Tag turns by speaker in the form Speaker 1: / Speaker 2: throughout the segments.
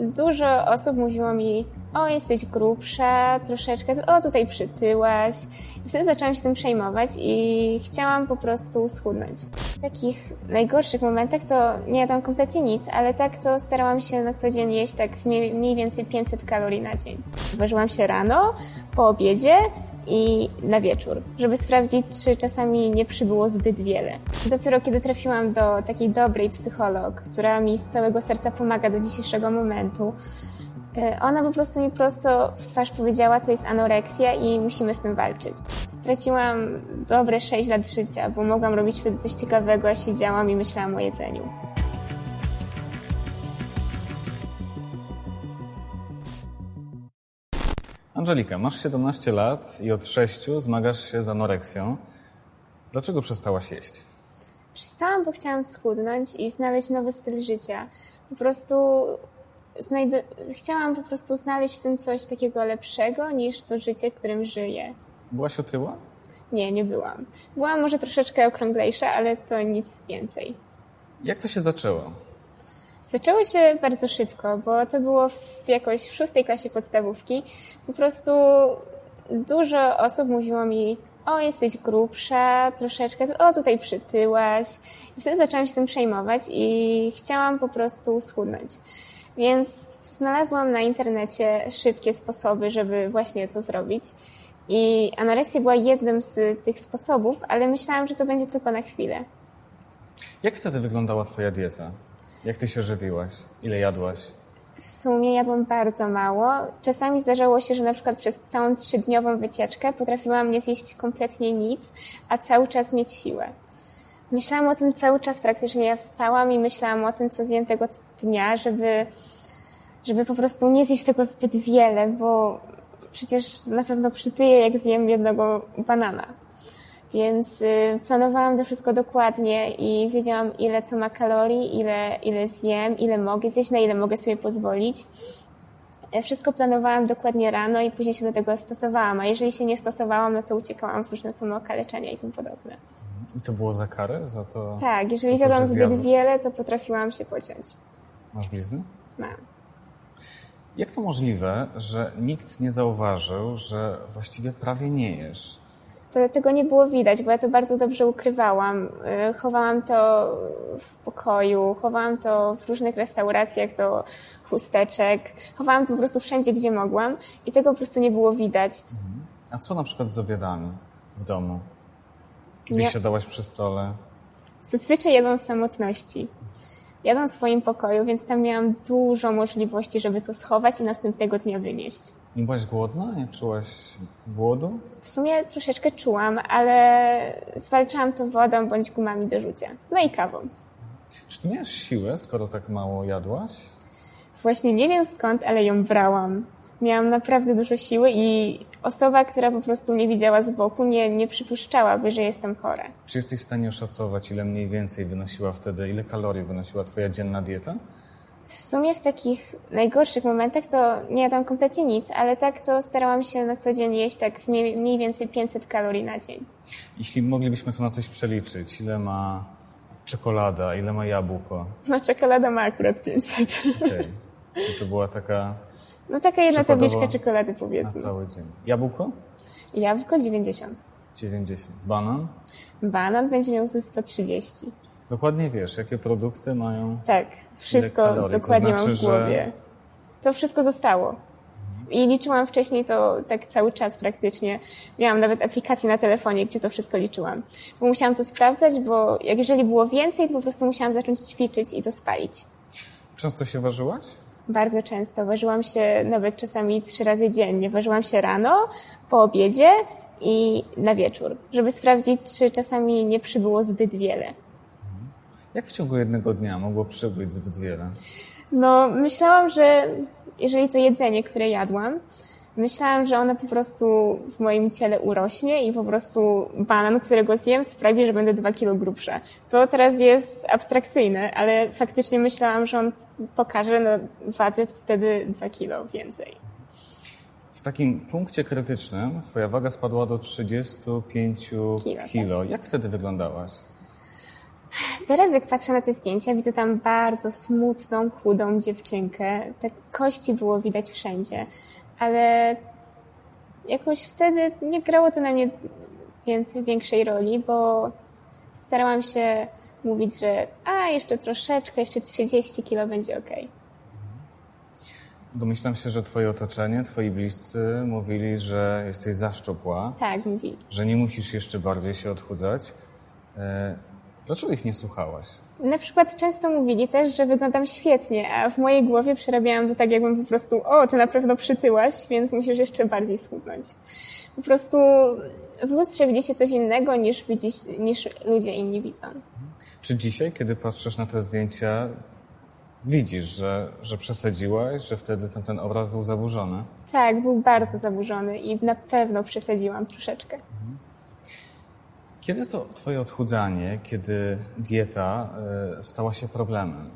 Speaker 1: dużo osób mówiło mi, o jesteś grubsza, troszeczkę, o tutaj przytyłaś. I wtedy zaczęłam się tym przejmować i chciałam po prostu schudnąć. W takich najgorszych momentach to nie jadłam kompletnie nic, ale tak to starałam się na co dzień jeść tak mniej więcej 500 kalorii na dzień. Ważyłam się rano, po obiedzie i na wieczór, żeby sprawdzić, czy czasami nie przybyło zbyt wiele. Dopiero kiedy trafiłam do takiej dobrej psycholog, która mi z całego serca pomaga do dzisiejszego momentu, e, ona po prostu mi prosto w twarz powiedziała, co jest anoreksja i musimy z tym walczyć. Straciłam dobre 6 lat życia, bo mogłam robić wtedy coś ciekawego, a siedziałam i myślałam o jedzeniu.
Speaker 2: Angelika, masz 17 lat i od 6 zmagasz się z anoreksją. Dlaczego przestałaś jeść?
Speaker 1: Przestałam, bo chciałam schudnąć i znaleźć nowy styl życia. Po prostu znajdę... chciałam po prostu znaleźć w tym coś takiego lepszego niż to życie, którym żyję.
Speaker 2: Byłaś otyła?
Speaker 1: Nie, nie byłam. Byłam może troszeczkę okrąglejsza, ale to nic więcej.
Speaker 2: Jak to się zaczęło?
Speaker 1: Zaczęło się bardzo szybko, bo to było w jakoś w szóstej klasie podstawówki. Po prostu dużo osób mówiło mi, o jesteś grubsza, troszeczkę, o tutaj przytyłaś. I wtedy zaczęłam się tym przejmować i chciałam po prostu schudnąć. Więc znalazłam na internecie szybkie sposoby, żeby właśnie to zrobić. I anoreksja była jednym z tych sposobów, ale myślałam, że to będzie tylko na chwilę.
Speaker 2: Jak wtedy wyglądała Twoja dieta? Jak ty się żywiłaś? Ile jadłaś?
Speaker 1: W sumie jadłam bardzo mało. Czasami zdarzało się, że na przykład przez całą trzydniową wycieczkę potrafiłam nie zjeść kompletnie nic, a cały czas mieć siłę. Myślałam o tym cały czas praktycznie. Ja wstałam i myślałam o tym, co zjem tego dnia, żeby, żeby po prostu nie zjeść tego zbyt wiele, bo przecież na pewno przytyję, jak zjem jednego banana. Więc y, planowałam to wszystko dokładnie i wiedziałam, ile co ma kalorii, ile, ile zjem, ile mogę zjeść, na ile mogę sobie pozwolić. E, wszystko planowałam dokładnie rano i później się do tego stosowałam, a jeżeli się nie stosowałam, no to uciekałam w różne samookaleczenia i tym podobne.
Speaker 2: I to było za karę? Za to,
Speaker 1: tak, jeżeli zjadłam zbyt wiele, to potrafiłam się pociąć.
Speaker 2: Masz blizny?
Speaker 1: Mam.
Speaker 2: Jak to możliwe, że nikt nie zauważył, że właściwie prawie nie jesz?
Speaker 1: To tego nie było widać, bo ja to bardzo dobrze ukrywałam. Y, chowałam to w pokoju, chowałam to w różnych restauracjach do chusteczek, chowałam to po prostu wszędzie, gdzie mogłam i tego po prostu nie było widać.
Speaker 2: A co na przykład z obiadami w domu? Kiedy nie. siadałaś przy stole?
Speaker 1: Zazwyczaj jadłam w samotności. Jadłam w swoim pokoju, więc tam miałam dużo możliwości, żeby to schować i następnego dnia wynieść.
Speaker 2: Nie byłaś głodna? Nie czułaś głodu?
Speaker 1: W sumie troszeczkę czułam, ale zwalczałam to wodą bądź gumami do rzucia. No i kawą.
Speaker 2: Czy ty miałaś siłę, skoro tak mało jadłaś?
Speaker 1: Właśnie nie wiem skąd, ale ją brałam. Miałam naprawdę dużo siły i osoba, która po prostu mnie widziała z boku, nie, nie przypuszczałaby, że jestem chora.
Speaker 2: Czy jesteś w stanie oszacować, ile mniej więcej wynosiła wtedy, ile kalorii wynosiła twoja dzienna dieta?
Speaker 1: W sumie w takich najgorszych momentach to nie jadłam kompletnie nic, ale tak to starałam się na co dzień jeść tak mniej więcej 500 kalorii na dzień.
Speaker 2: Jeśli moglibyśmy to na coś przeliczyć, ile ma czekolada, ile ma jabłko?
Speaker 1: No czekolada ma akurat 500. Okej. Okay.
Speaker 2: Czy to była taka...
Speaker 1: No taka jedna tabliczka czekolady powiedzmy.
Speaker 2: Na cały dzień. Jabłko?
Speaker 1: Jabłko 90.
Speaker 2: 90. Banan?
Speaker 1: Banan będzie miał ze 130.
Speaker 2: Dokładnie wiesz, jakie produkty mają.
Speaker 1: Tak, wszystko dokładnie znaczy, mam w głowie. Że... To wszystko zostało. I liczyłam wcześniej to tak cały czas praktycznie. Miałam nawet aplikację na telefonie, gdzie to wszystko liczyłam. Bo musiałam to sprawdzać, bo jak jeżeli było więcej, to po prostu musiałam zacząć ćwiczyć i to spalić.
Speaker 2: Często się ważyłaś?
Speaker 1: Bardzo często. Ważyłam się nawet czasami trzy razy dziennie. Ważyłam się rano, po obiedzie i na wieczór, żeby sprawdzić, czy czasami nie przybyło zbyt wiele.
Speaker 2: Jak w ciągu jednego dnia mogło przybyć zbyt wiele?
Speaker 1: No, myślałam, że jeżeli to jedzenie, które jadłam, myślałam, że ono po prostu w moim ciele urośnie i po prostu banan, którego zjem, sprawi, że będę dwa kilo grubsza. To teraz jest abstrakcyjne, ale faktycznie myślałam, że on pokaże na wadze wtedy dwa kilo więcej.
Speaker 2: W takim punkcie krytycznym twoja waga spadła do 35 kilo. kilo. Jak wtedy wyglądałaś?
Speaker 1: Teraz jak patrzę na te zdjęcia, widzę tam bardzo smutną, chudą dziewczynkę. Te kości było widać wszędzie, ale jakoś wtedy nie grało to na mnie więcej, większej roli, bo starałam się mówić, że a, jeszcze troszeczkę, jeszcze 30 kilo będzie ok.
Speaker 2: Domyślam się, że twoje otoczenie, twoi bliscy mówili, że jesteś za szczupła,
Speaker 1: Tak, mówili.
Speaker 2: że nie musisz jeszcze bardziej się odchudzać. Dlaczego ich nie słuchałaś?
Speaker 1: Na przykład często mówili też, że wyglądam świetnie, a w mojej głowie przerabiałam to tak, jakbym po prostu, o, ty na pewno przytyłaś, więc musisz jeszcze bardziej schudnąć. Po prostu w lustrze widzi się coś innego niż, widzisz, niż ludzie inni widzą.
Speaker 2: Czy dzisiaj, kiedy patrzysz na te zdjęcia, widzisz, że, że przesadziłaś, że wtedy ten, ten obraz był zaburzony?
Speaker 1: Tak, był bardzo zaburzony i na pewno przesadziłam troszeczkę.
Speaker 2: Kiedy to twoje odchudzanie, kiedy dieta y, stała się problemem?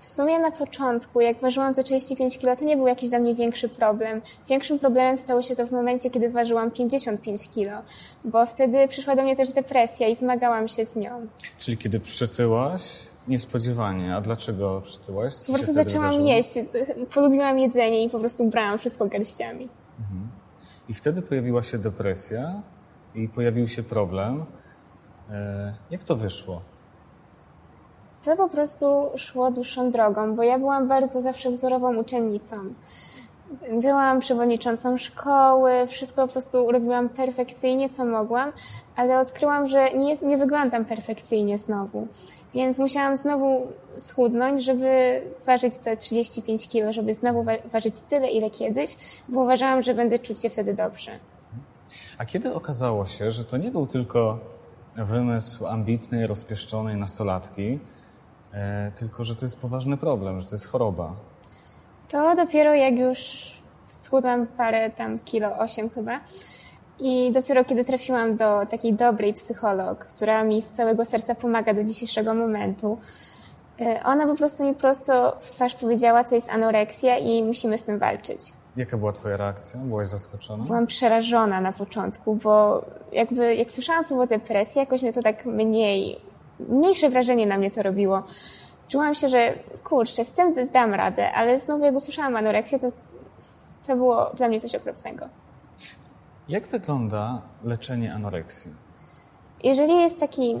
Speaker 1: W sumie na początku, jak ważyłam te 35 kg, to nie był jakiś dla mnie większy problem. Większym problemem stało się to w momencie, kiedy ważyłam 55 kg, bo wtedy przyszła do mnie też depresja i zmagałam się z nią.
Speaker 2: Czyli kiedy przytyłaś, niespodziewanie. A dlaczego przytyłaś? Co
Speaker 1: Po prostu zaczęłam
Speaker 2: wydarzyło?
Speaker 1: jeść, polubiłam jedzenie i po prostu brałam wszystko garściami.
Speaker 2: I wtedy pojawiła się depresja i pojawił się problem. E, jak to wyszło?
Speaker 1: To po prostu szło dłuższą drogą, bo ja byłam bardzo zawsze wzorową uczennicą. Byłam przewodniczącą szkoły, wszystko po prostu robiłam perfekcyjnie, co mogłam, ale odkryłam, że nie, nie wyglądam perfekcyjnie znowu. Więc musiałam znowu schudnąć, żeby ważyć te 35 kilo, żeby znowu wa- ważyć tyle, ile kiedyś, bo uważałam, że będę czuć się wtedy dobrze.
Speaker 2: A kiedy okazało się, że to nie był tylko wymysł ambitnej, rozpieszczonej nastolatki, e, tylko że to jest poważny problem, że to jest choroba?
Speaker 1: To dopiero jak już schudłam parę tam kilo, osiem chyba. I dopiero kiedy trafiłam do takiej dobrej psycholog, która mi z całego serca pomaga do dzisiejszego momentu, y, ona po prostu mi prosto w twarz powiedziała, co jest anoreksja i musimy z tym walczyć.
Speaker 2: Jaka była twoja reakcja? Byłaś zaskoczona?
Speaker 1: Byłam przerażona na początku, bo jakby jak słyszałam słowo depresja, jakoś mnie to tak mniej, mniejsze wrażenie na mnie to robiło. Czułam się, że kurczę, z tym dam radę, ale znowu jak usłyszałam anoreksję, to, to było dla mnie coś okropnego.
Speaker 2: Jak wygląda leczenie anoreksji?
Speaker 1: Jeżeli jest taki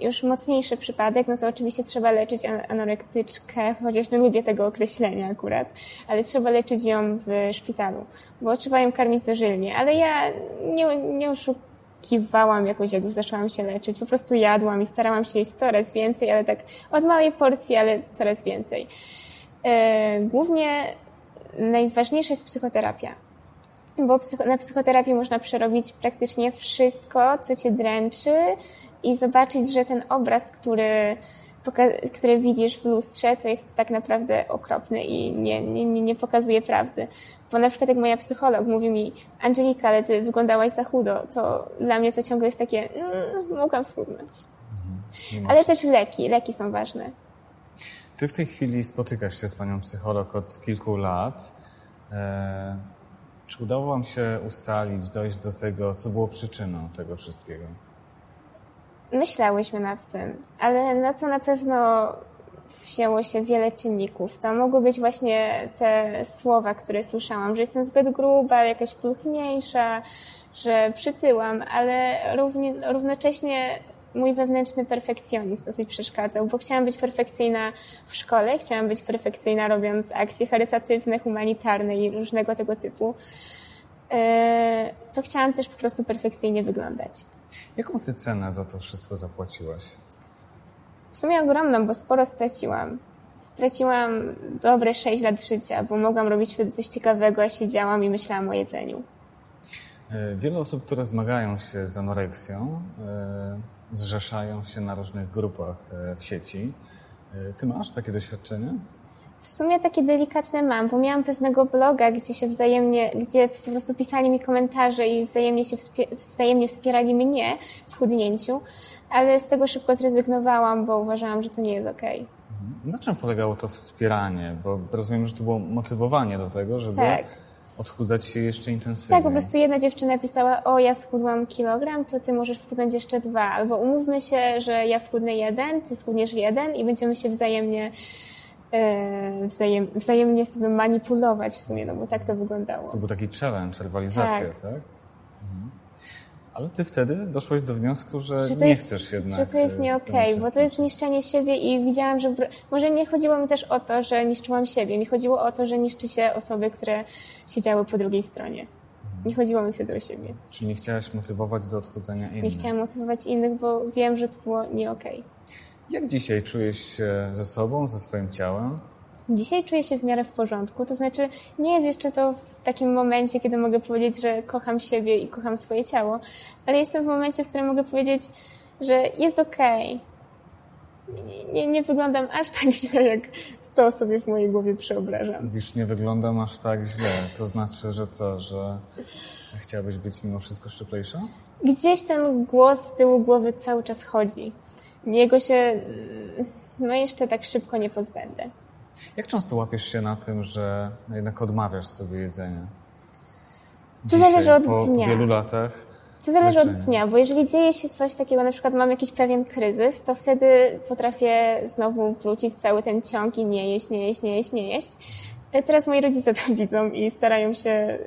Speaker 1: już mocniejszy przypadek, no to oczywiście trzeba leczyć an- anorektyczkę, chociaż nie lubię tego określenia akurat, ale trzeba leczyć ją w szpitalu, bo trzeba ją karmić dożylnie. Ale ja nie, nie oszukiwałam jakoś, jak już zaczęłam się leczyć. Po prostu jadłam i starałam się jeść coraz więcej, ale tak od małej porcji, ale coraz więcej. E, Głównie najważniejsza jest psychoterapia bo psycho- na psychoterapii można przerobić praktycznie wszystko, co cię dręczy i zobaczyć, że ten obraz, który, który widzisz w lustrze, to jest tak naprawdę okropny i nie, nie, nie, pokazuje prawdy. Bo na przykład jak moja psycholog mówi mi, Angelika, ale ty wyglądałaś za chudo, to dla mnie to ciągle jest takie, mm, mogłam schudnąć.
Speaker 2: Nie
Speaker 1: Ale też leki, leki są ważne.
Speaker 2: Ty w tej chwili spotykasz się z panią psycholog od kilku lat. E, czy udało wam się ustalić, dojść do tego, co było przyczyną tego wszystkiego?
Speaker 1: Myślałyśmy nad tym, ale na to na pewno wzięło się wiele czynników. To mogły być właśnie te słowa, które słyszałam, że jestem zbyt gruba, jakaś pulchniejsza, że przytyłam, ale równocześnie mój wewnętrzny perfekcjonizm dosyć przeszkadzał, bo chciałam być perfekcyjna w szkole, chciałam być perfekcyjna robiąc akcje charytatywne, humanitarne i różnego tego typu. Yy, To chciałam też po prostu perfekcyjnie wyglądać.
Speaker 2: Jaką ty cenę za to wszystko zapłaciłaś?
Speaker 1: W sumie ogromną, bo sporo straciłam. Straciłam dobre 6 lat życia, bo mogłam robić wtedy coś ciekawego, a siedziałam i myślałam o jedzeniu.
Speaker 2: E, Wiele osób, które zmagają się z anoreksją, e, zrzeszają się na różnych grupach e, w sieci. Ty masz takie doświadczenie?
Speaker 1: W sumie takie delikatne mam, bo miałam pewnego bloga, gdzie się wzajemnie, gdzie po prostu pisali mi komentarze i wzajemnie się wzajemnie wspierali mnie w chudnięciu, ale z tego szybko zrezygnowałam, bo uważałam, że to nie jest okej.
Speaker 2: Na czym polegało to wspieranie? Bo rozumiem, że to było motywowanie do tego, żeby
Speaker 1: Tak.
Speaker 2: Odchudzać się jeszcze intensywniej.
Speaker 1: Tak, po prostu jedna dziewczyna pisała, o ja schudłam kilogram, to ty możesz schudnąć jeszcze dwa. Albo umówmy się, że ja schudnę jeden, ty schudniesz jeden i będziemy się wzajemnie e, wzajem, wzajemnie sobie manipulować w sumie, no bo tak to wyglądało.
Speaker 2: To był taki challenge, rywalizacja, tak?
Speaker 1: Tak.
Speaker 2: Ale ty wtedy doszłaś do wniosku, że,
Speaker 1: Że
Speaker 2: nie
Speaker 1: jest,
Speaker 2: chcesz jednak.
Speaker 1: że to jest
Speaker 2: e,
Speaker 1: nie okej, bo to jest niszczenie siebie i widziałam, że może nie chodziło mi też o to, że niszczyłam siebie, mi chodziło o to, że niszczy się osoby, które siedziały po drugiej stronie. Nie chodziło mi wtedy o siebie.
Speaker 2: Czyli nie chciałaś motywować do odchudzania innych.
Speaker 1: Nie chciałam motywować innych, bo wiem, że to było nie okej.
Speaker 2: Jak dzisiaj czujesz się ze sobą, ze swoim ciałem?
Speaker 1: Dzisiaj czuję się w miarę w porządku, to znaczy nie jest jeszcze to w takim momencie, kiedy mogę powiedzieć, że kocham siebie i kocham swoje ciało, ale jestem w momencie, w którym mogę powiedzieć, że jest okej. Nie, nie, nie wyglądam aż tak źle, jak to sobie w mojej głowie przeobrażam.
Speaker 2: Mówisz, nie wyglądam aż tak źle. To znaczy, że co, że chciałabyś być mimo wszystko szczuplejsza?
Speaker 1: Gdzieś ten głos z tyłu głowy cały czas chodzi. Jego się, no jeszcze tak szybko nie pozbędę.
Speaker 2: Jak często łapiesz się na tym, że jednak odmawiasz sobie jedzenia?
Speaker 1: To zależy od
Speaker 2: po
Speaker 1: dnia.
Speaker 2: wielu latach.
Speaker 1: To zależy od
Speaker 2: leczenia.
Speaker 1: dnia, bo jeżeli dzieje się coś takiego, na przykład mam jakiś pewien kryzys, to wtedy potrafię znowu wrócić cały ten ciąg i nie jeść, nie jeść, nie jeść, nie jeść. Teraz moi rodzice to widzą i starają się,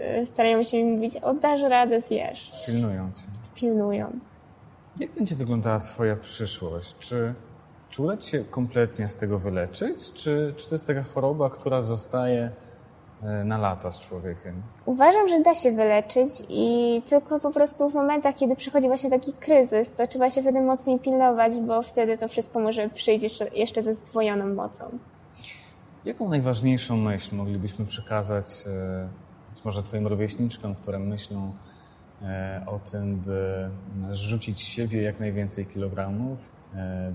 Speaker 1: e, starają się mi mówić, o dasz radę, zjesz.
Speaker 2: Pilnują cię.
Speaker 1: Pilnują.
Speaker 2: Jak będzie wyglądała Twoja przyszłość? Czy, czy uda Ci się kompletnie z tego wyleczyć? Czy, czy to jest taka choroba, która zostaje e, na lata z człowiekiem?
Speaker 1: Uważam, że da się wyleczyć i tylko po prostu w momentach, kiedy przychodzi właśnie taki kryzys, to trzeba się wtedy mocniej pilnować, bo wtedy to wszystko może przyjść jeszcze, jeszcze ze zdwojoną mocą.
Speaker 2: Jaką najważniejszą myśl moglibyśmy przekazać e, być może Twoim rówieśniczkom, które myślą e, o tym, by zrzucić z siebie jak najwięcej kilogramów,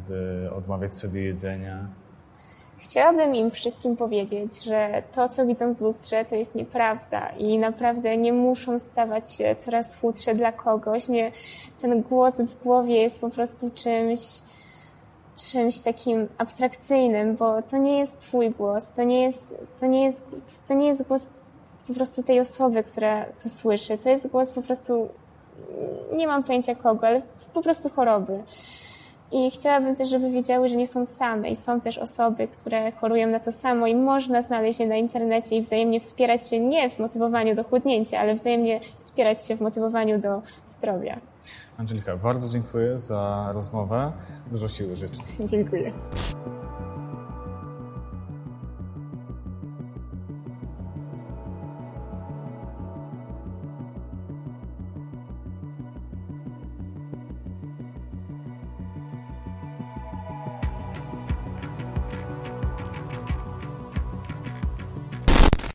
Speaker 2: by odmawiać sobie jedzenia?
Speaker 1: Chciałabym im wszystkim powiedzieć, że to, co widzą w lustrze, to jest nieprawda i naprawdę nie muszą stawać się coraz chudsze dla kogoś. Nie, ten głos w głowie jest po prostu czymś, czymś takim abstrakcyjnym, bo to nie jest twój głos, to nie jest, to nie jest, to nie jest głos po prostu tej osoby, która to słyszy. To jest głos po prostu, nie mam pojęcia kogo, ale po prostu choroby. I chciałabym też, żeby wiedziały, że nie są same i są też osoby, które chorują na to samo i można znaleźć je na internecie i wzajemnie wspierać się nie w motywowaniu do chudnięcia, ale wzajemnie wspierać się w motywowaniu do zdrowia.
Speaker 2: Angelika, bardzo dziękuję za rozmowę. Dużo siły życzę.
Speaker 1: Dziękuję.